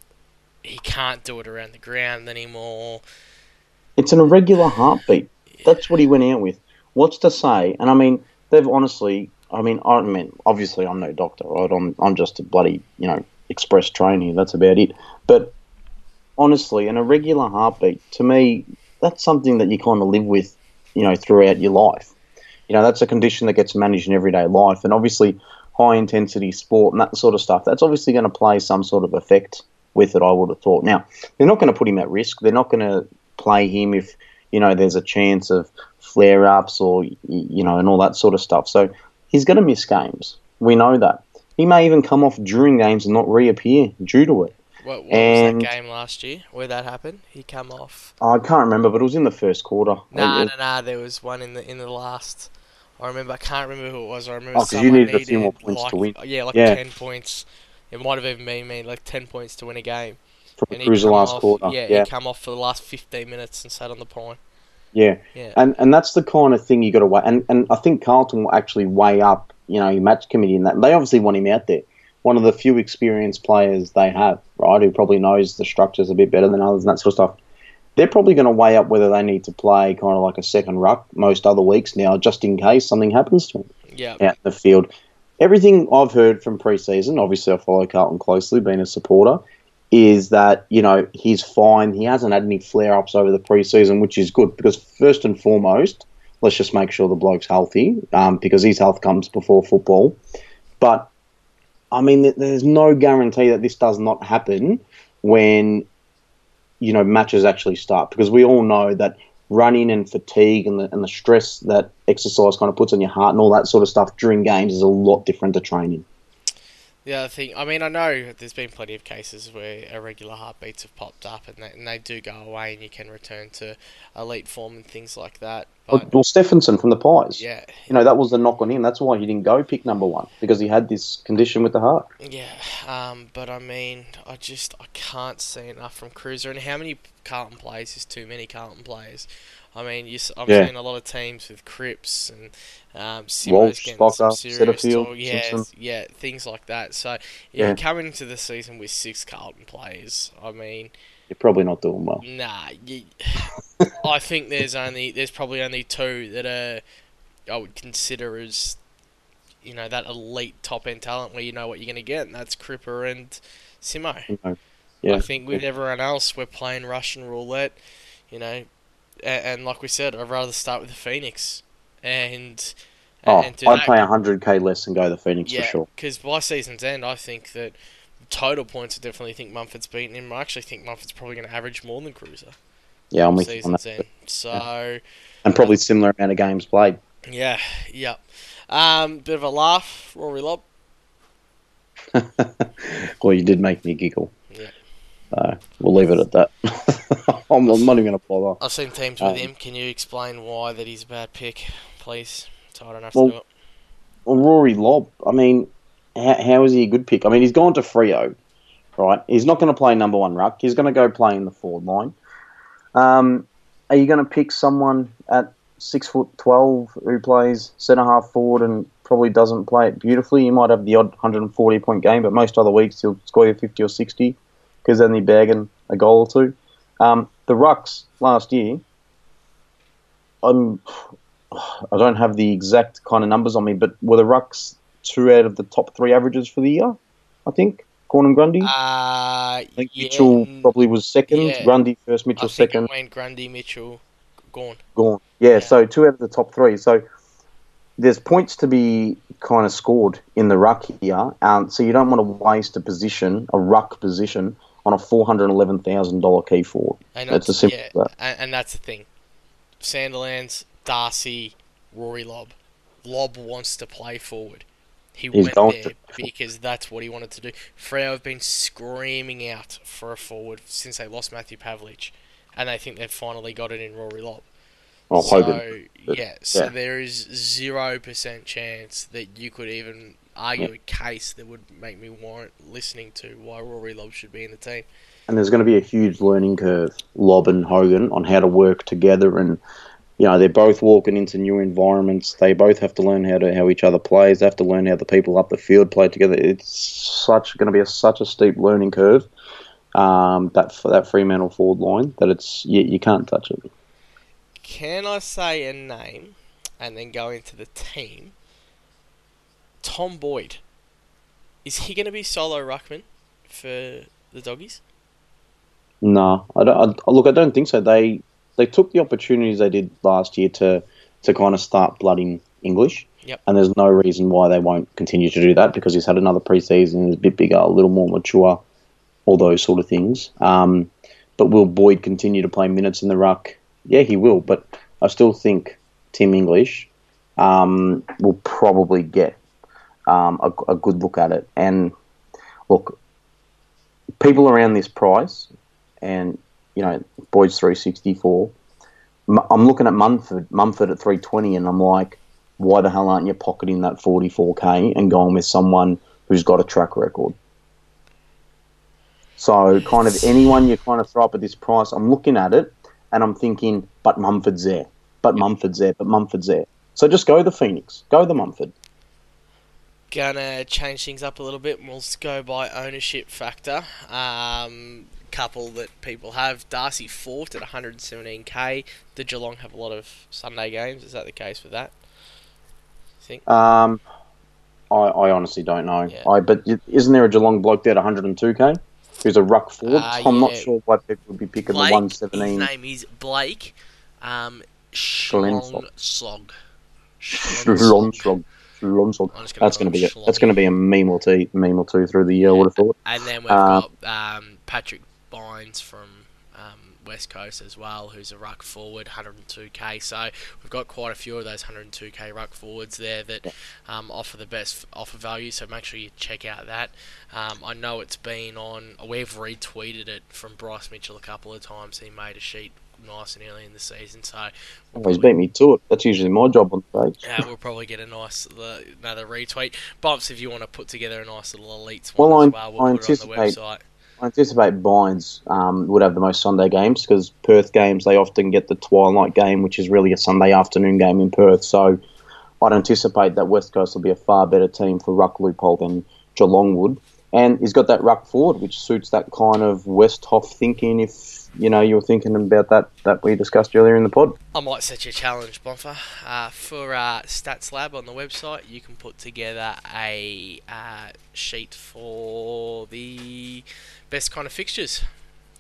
he can't do it around the ground anymore. It's an irregular heartbeat. That's what he went out with. What's to say? And I mean, they've honestly. I mean, I mean, obviously, I'm no doctor, right? I'm, I'm just a bloody, you know, express trainee. That's about it. But honestly, an irregular heartbeat to me, that's something that you kind of live with, you know, throughout your life. You know, that's a condition that gets managed in everyday life, and obviously, high intensity sport and that sort of stuff. That's obviously going to play some sort of effect with it. I would have thought. Now, they're not going to put him at risk. They're not going to play him if you know there's a chance of flare ups or you know and all that sort of stuff. So he's going to miss games. We know that. He may even come off during games and not reappear due to it. What, what And- was that game last year where that happened? He come off. I can't remember, but it was in the first quarter. Nah, It- nah, nah. There was one in the in the last. I remember. I can't remember who it was. I remember. Oh, 'cause you someone needed a few more points like, to win. Yeah, like Yeah. ten points. It might have even been me, like ten points to win a game. from And he Kreuzer come last off, quarter. Yeah, yeah, he come off for the last fifteen minutes and sat on the pine. Yeah. Yeah. And and that's the kind of thing you got to weigh. And and I think Carlton will actually weigh up, you know, your match committee in that. They obviously want him out there. One of the few experienced players they have, right, who probably knows the structures a bit better than others and that sort of stuff. They're probably going to weigh up whether they need to play kind of like a second ruck most other weeks now, just in case something happens to him Yeah. out in the field. Everything I've heard from pre-season, obviously I follow Carlton closely, being a supporter, is that you know he's fine. He hasn't had any flare-ups over the pre-season, which is good because first and foremost, let's just make sure the bloke's healthy um, because his health comes before football. But I mean, there's no guarantee that this does not happen when you know matches actually start because we all know that running and fatigue and the, and the stress that exercise kind of puts on your heart and all that sort of stuff during games is a lot different to training. The other thing, I mean, I know there's been plenty of cases where irregular heartbeats have popped up and they, and they do go away and you can return to elite form and things like that. Well, But well, Stephenson from the Pies, yeah, you know, that was the knock on him. That's why he didn't go pick number one because he had this condition with the heart. yeah. Um, but I mean, I just I can't see enough from Kreuzer. And how many Carlton players is too many Carlton players? I mean, you, I'm Yeah. seeing a lot of teams with Cripps and um, Simo's Walsh, getting Spocker, some serious talk. Yeah, Simpson. yeah, things like that. So Yeah. yeah, coming into the season with six Carlton players, I mean. You're probably not doing well. Nah, you, I think there's only there's probably only two that are I would consider as you know that elite top end talent where you know what you're going to get, and that's Cripper and Simo. You know. Yeah. I think with everyone else, we're playing Russian roulette, you know, and, and like we said, I'd rather start with the Phoenix and Oh, and I'd that. pay 100k less and go the Phoenix for Yeah, sure. because by season's end, I think that total points, I definitely think Mumford's beaten him. I actually think Mumford's probably going to average more than Kreuzer Yeah, I'm with you on season's that. end. So. And probably similar amount of games played. Yeah, yep. Um, bit of a laugh, Rory Lobb. well, you did make me giggle. So we'll leave it at that. I'm, I'm not even going to bother. I've seen teams with Um, him. Can you explain why that he's a bad pick, please? So I don't have Well, to do it. Well, Rory Lobb, I mean, how, how is he a good pick? I mean, he's gone to Freo, right? He's not going to play number one ruck. He's going to go play in the forward line. Um, are you going to pick someone at six foot twelve who plays centre half forward and probably doesn't play it beautifully? You might have the odd 140 point game, but most other weeks he'll score you 50 or 60 because then they're bagging a goal or two. Um, the rucks last year, I'm I don't have the exact kind of numbers on me, but were the rucks two out of the top three averages for the year? I think Gawn and Grundy. Uh, I think yeah, Mitchell mm, probably was second. yeah. Grundy first, Mitchell second. went Grundy, Mitchell, Gawn. Gawn. Yeah, Yeah. so two out of the top three. So there's points to be kind of scored in the ruck here. Um, so you don't want to waste a position, a ruck position, on a four hundred eleven thousand dollar key forward. And that's- simple yeah, that. And, and that's the thing. Sandilands, Darcy, Rory Lobb. Lobb wants to play forward. He He's went there because that's what he wanted to do. Freo have been screaming out for a forward since they lost Matthew Pavlich, and they think they've finally got it in Rory Lobb. Well, so Hogan. yeah, so yeah. there is zero percent chance that you could even argue a case that would make me warrant listening to why Rory Lobb should be in the team. and there's going to be a huge learning curve, Lobb and Hogan, on how to work together. And you know, they're both walking into new environments. They both have to learn how to how each other plays. They have to learn how the people up the field play together. It's such going to be a, such a steep learning curve. Um, that for that Fremantle forward line that it's you, you can't touch it. Can I say a name and then go into the team? Tom Boyd. Is he going to be solo ruckman for the doggies? No, I don't. I, look, I don't think so. They they took the opportunities they did last year to to kind of start blooding English. Yep. And there's no reason why they won't continue to do that because he's had another preseason, he's a bit bigger, a little more mature, all those sort of things. Um, but will Boyd continue to play minutes in the ruck? Yeah, he will. But I still think Tim English, um, will probably get um, a, a good look at it. And look, people around this price, and you know, Boyd's three sixty four. I'm looking at Mumford, Mumford at three twenty, and I'm like, why the hell aren't you pocketing that forty four k and going with someone who's got a track record? So, kind of anyone you kind of throw up at this price, I'm looking at it and I'm thinking, but Mumford's there, but Mumford's there, but Mumford's there. So just go the Phoenix, go the Mumford. Gonna change things up a little bit. We'll go by ownership factor. Um, couple that people have. Darcy fourth at 117k. Did Geelong have a lot of Sunday games? Is that the case with that? You think? Um, I, I honestly don't know. Yeah. I but isn't there a Geelong bloke there at 102k? Who's a ruck forward? Uh, I'm yeah. not sure why people would be picking Blake, the 117. His name is Blake um, Schlensog. That's going to be a, that's going to be a meme or two, meme or two through the year. Yeah. I would have thought. And then we've um, got um, Patrick Bines from um, West Coast as well, who's a ruck forward, 102k. So we've got quite a few of those 102k ruck forwards there that um, offer the best offer value. So make sure you check out that. Um, I know it's been on. We've retweeted it from Bryce Mitchell a couple of times. He made a sheet nice and early in the season. So we'll he's beat me to it. That's usually my job on the page. Yeah, we'll probably get a nice another retweet. Bumps if you want to put together a nice little elites one well, as well. We'll I put it on the website. I anticipate Bines um, would have the most Sunday games because Perth games they often get the twilight game, which is really a Sunday afternoon game in Perth. So I'd anticipate that West Coast will be a far better team for ruck loophole than Geelong would. And he's got that ruck forward, which suits that kind of Westhoff thinking. If you know you were thinking about that that we discussed earlier in the pod. I might set you a challenge, Bonfa. Uh, for uh, Stats Lab on the website, you can put together a uh, sheet for the best kind of fixtures.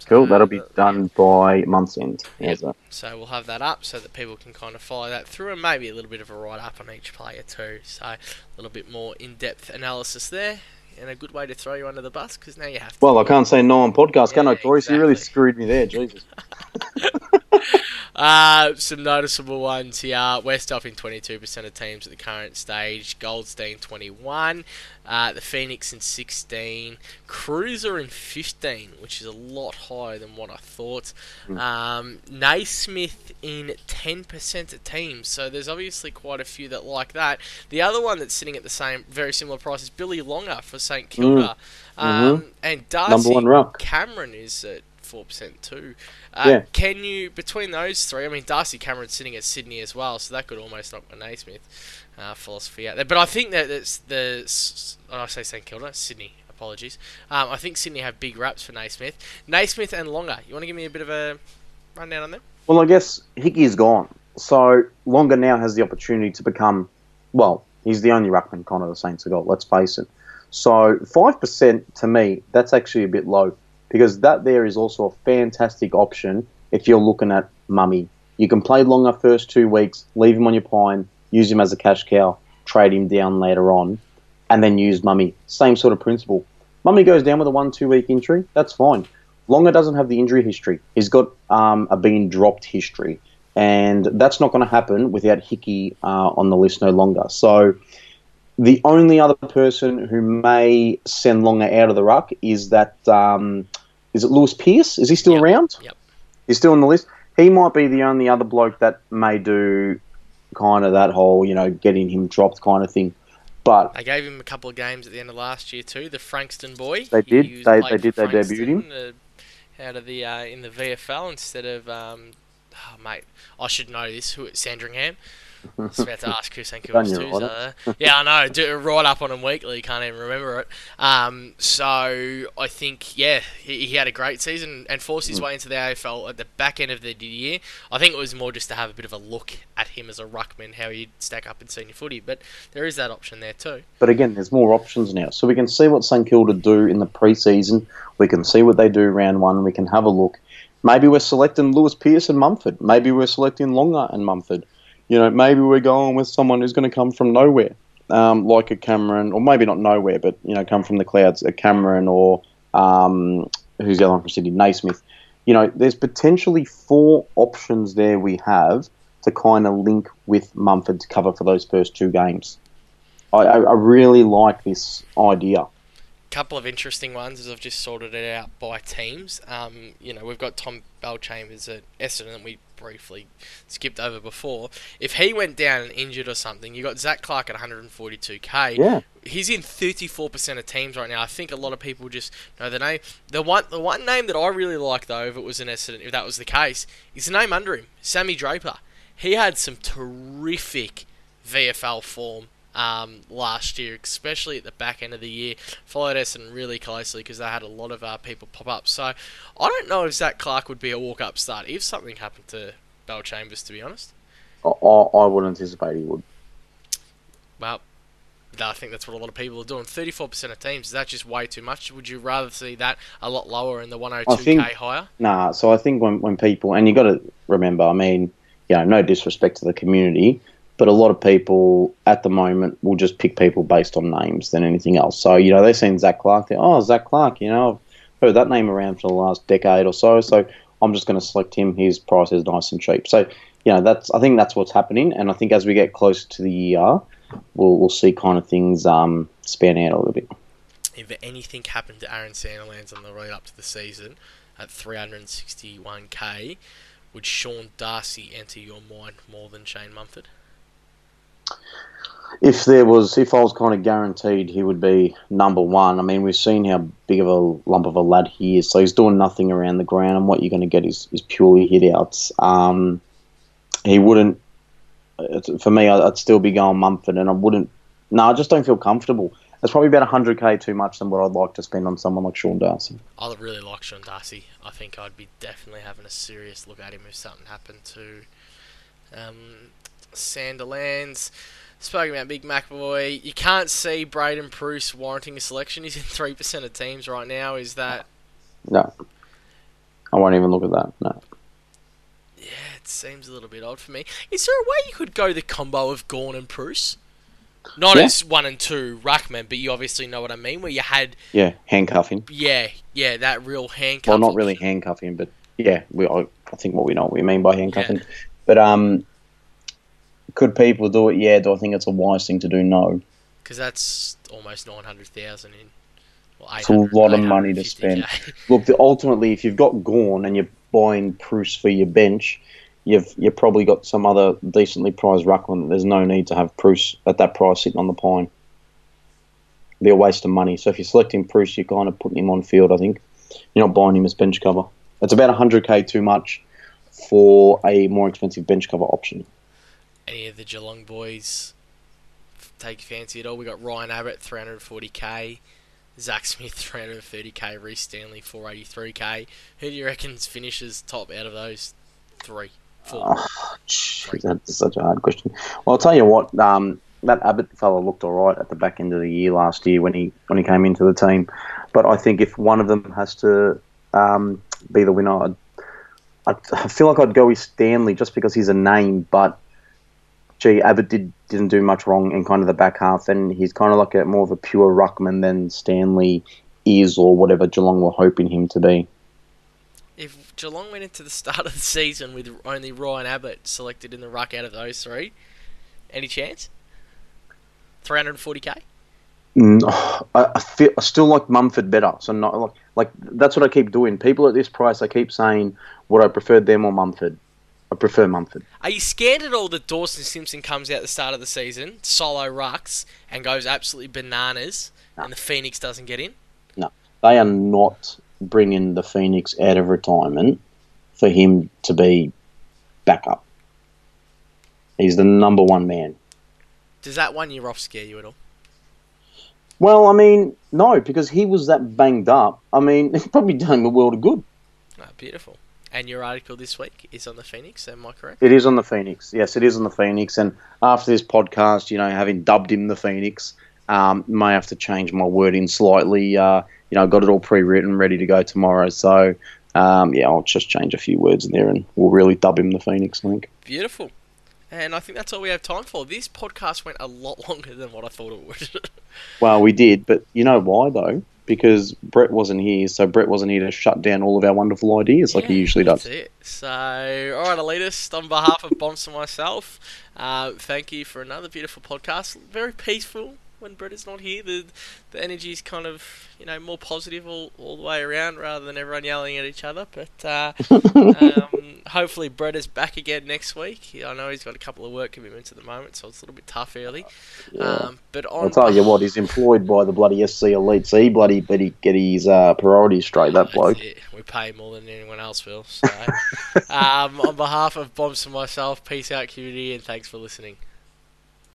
Cool, that'll be done by month's end. Yeah. So we'll have that up so that people can kind of follow that through and maybe a little bit of a write up on each player too. So a little bit more in depth analysis there and a good way to throw you under the bus because now you have to. Well, I can't say no on podcast, yeah, can I, Corey? Exactly. you really screwed me there, Jesus. uh, some noticeable ones here. Westhoff in 22% of teams at the current stage. Goldstein 21. Uh, the Phoenix in 16. Kreuzer in 15, which is a lot higher than what I thought. Mm. Um, Naismith in 10% of teams. So there's obviously quite a few that like that. The other one that's sitting at the same, very similar price is Billy Longer for St Kilda. Mm. Um, mm-hmm. And Darcy Cameron is at four percent too. Uh, yeah. Can you between those three? I mean, Darcy Cameron's sitting at Sydney as well, so that could almost knock my Naismith uh, philosophy out there. But I think that it's the oh, I say St Kilda, Sydney. Apologies. Um, I think Sydney have big raps for Naismith. Naismith and Longer. You want to give me a bit of a rundown on them? Well, I guess Hickey's gone, so Longer now has the opportunity to become, well, he's the only ruckman kind of the Saints have got. Let's face it. So five percent to me, that's actually a bit low because that there is also a fantastic option if you're looking at Mummy. You can play longer first two weeks, leave him on your pine, use him as a cash cow, trade him down later on, and then use Mummy. Same sort of principle. Mummy goes down with a one two week injury, that's fine. Longer doesn't have the injury history. He's got um, a being dropped history, and that's not going to happen without Hickey uh, on the list no longer. So the only other person who may send Longer out of the ruck is that um, is it Lewis Pearce? Is he still yep. around? Yep. He's still on the list. He might be the only other bloke that may do kind of that whole, you know, getting him dropped kind of thing. But they gave him a couple of games at the end of last year too. The Frankston boy. They did. They, they did. They debuted him uh, out of the uh, in the VFL instead of um, oh, mate. I should know this. Who Sandringham. I was about to ask who St Kilda's twos are. Yeah, I know. Do right up on him weekly. Can't even remember it. Um, so I think yeah, he, he, had a great season and forced his mm. way into the AFL at the back end of the year. I think it was more just to have a bit of a look at him as a ruckman, how he'd stack up in senior footy. But there is that option there too. But again, there's more options now, so we can see what St Kilda do in the preseason. We can see what they do round one. We can have a look. Maybe we're selecting Lewis Pearce and Mumford. Maybe we're selecting Longer and Mumford you know, maybe we're going with someone who's going to come from nowhere, um, like a Cameron, or maybe not nowhere, but you know, come from the clouds, a Cameron, or um, who's the other one from Sydney, Naismith. You know, there's potentially four options there we have to kind of link with Mumford to cover for those first two games. I, I really like this idea. Couple of interesting ones as I've just sorted it out by teams. Um, you know, we've got Tom Bellchambers at Essendon. That we briefly skipped over before. If he went down and injured or something, you got Zac Clarke at 142k. Yeah. He's in 34% of teams right now. I think a lot of people just know the name. The one, the one name that I really like though, if it was an Essendon, if that was the case, is the name under him, Sammy Draper. He had some terrific VFL form um, last year, especially at the back end of the year. Followed Essendon really closely because they had a lot of uh, people pop up. So I don't know if Zac Clarke would be a walk up start if something happened to Bellchambers, to be honest. I, I would anticipate he would. Well, I think that's what a lot of people are doing. 34% of teams, is that just way too much? Would you rather see that a lot lower and the 102k think- higher? Nah, so I think when, when people, and you've got to remember, I mean, you know, no disrespect to the community, but a lot of people at the moment will just pick people based on names than anything else. So, you know, they've seen Zac Clarke, they're, oh, Zac Clarke, you know, I've heard that name around for the last decade or so, so I'm just going to select him. His price is nice and cheap. So, you know, that's I think that's what's happening, and I think as we get closer to the year, we'll, we'll see kind of things um, span out a little bit. If anything happened to Aaron Sandilands on the road up to the season at 361k, would Sean Darcy enter your mind more than Shane Mumford? If there was, if I was kind of guaranteed he would be number one, I mean, we've seen how big of a lump of a lad he is. So he's doing nothing around the ground, and what you're going to get is, is purely hit outs. Um, he wouldn't, for me, I'd still be going Mumford, and I wouldn't, no, I just don't feel comfortable. That's probably about 100k too much than what I'd like to spend on someone like Sean Darcy. I really like Sean Darcy. I think I'd be definitely having a serious look at him if something happened to um, Sandilands. Spoken about Big McEvoy. You can't see Braydon Preuss warranting a selection. He's in 3% of teams right now. Is that. No. I won't even look at that. No. Yeah, it seems a little bit odd for me. Is there a way you could go the combo of Gawn and Preuss? Not Yeah. as one and two ruckman, but you obviously know what I mean. Where you had, Yeah, handcuffing. yeah, yeah, that real handcuffing. Well, not really handcuffing, but yeah, we, I, I think what we know what we mean by handcuffing. But um, could people do it? Yeah. Do I think it's a wise thing to do? No. because that's almost nine hundred thousand in. Well, It's a lot of money to 850K. Look, the, ultimately, if you've got Gawn and you're buying Preuss for your bench, you've you've probably got some other decently priced ruckman. There's no need to have Preuss at that price sitting on the pine. Be a waste of money. So if you're selecting Preuss, you're kind of putting him on field. I think you're not buying him as bench cover. It's about 100k too much for a more expensive bench cover option. Any of the Geelong boys take fancy at all? We got Ryan Abbott, three hundred forty k. Zach Smith, 330k. Rhys Stanley, 483k. Who do you reckon finishes top out of those three? Four. Oh, jeez, that's such a hard question. Well, I'll tell you what. Um, that Abbott fella looked all right at the back end of the year last year when he when he came into the team. But I think if one of them has to um, be the winner, I'd, I'd, I feel like I'd go with Stanley just because he's a name. But gee, Abbott did didn't do much wrong in kind of the back half, and he's kind of like a more of a pure ruckman than Stanley is, or whatever Geelong were hoping him to be. If Geelong went into the start of the season with only Ryan Abbott selected in the ruck out of those three, any chance? 340k? Mm, I, I feel I still like Mumford better. So not like like that's what I keep doing. People at this price, I keep saying would I prefer them or Mumford. I prefer Mumford. Are you scared at all that Dawson Simpson comes out the start of the season, solo rucks, and goes absolutely bananas, No. and the Phoenix doesn't get in? No, they are not bringing the Phoenix out of retirement for him to be backup. He's the number one man. Does that one year off scare you at all? Well, I mean, no, because he was that banged up. I mean, he's probably done the world of good. Ah, beautiful. And your article this week is on the Phoenix, am I correct? It is on the Phoenix. Yes, it is on the Phoenix. And after this podcast, you know, having dubbed him the Phoenix, um, may have to change my wording slightly. Uh, you know, I got it all pre-written, ready to go tomorrow. So, um, yeah, I'll just change a few words in there, and we'll really dub him the Phoenix. I think. Beautiful. And I think that's all we have time for. This podcast went a lot longer than what I thought it would. Well, we did, but you know why though? Because Brett wasn't here, so Brett wasn't here to shut down all of our wonderful ideas like he usually that's does. it. So, all right, elitist, on behalf of Bombs and myself, uh, thank you for another beautiful podcast. Very peaceful when Brett is not here. The the energy is kind of you know more positive all, all the way around rather than everyone yelling at each other. But uh, um, hopefully Brett is back again next week. I know he's got a couple of work commitments at the moment, so it's a little bit tough early. Yeah. Um, but on I'll tell you what, he's employed by the bloody SC Elite. So he bloody better get his uh, priorities straight, that bloke. it. We pay more than anyone else will. So, um, on behalf of Bombs and myself, peace out, community, and thanks for listening.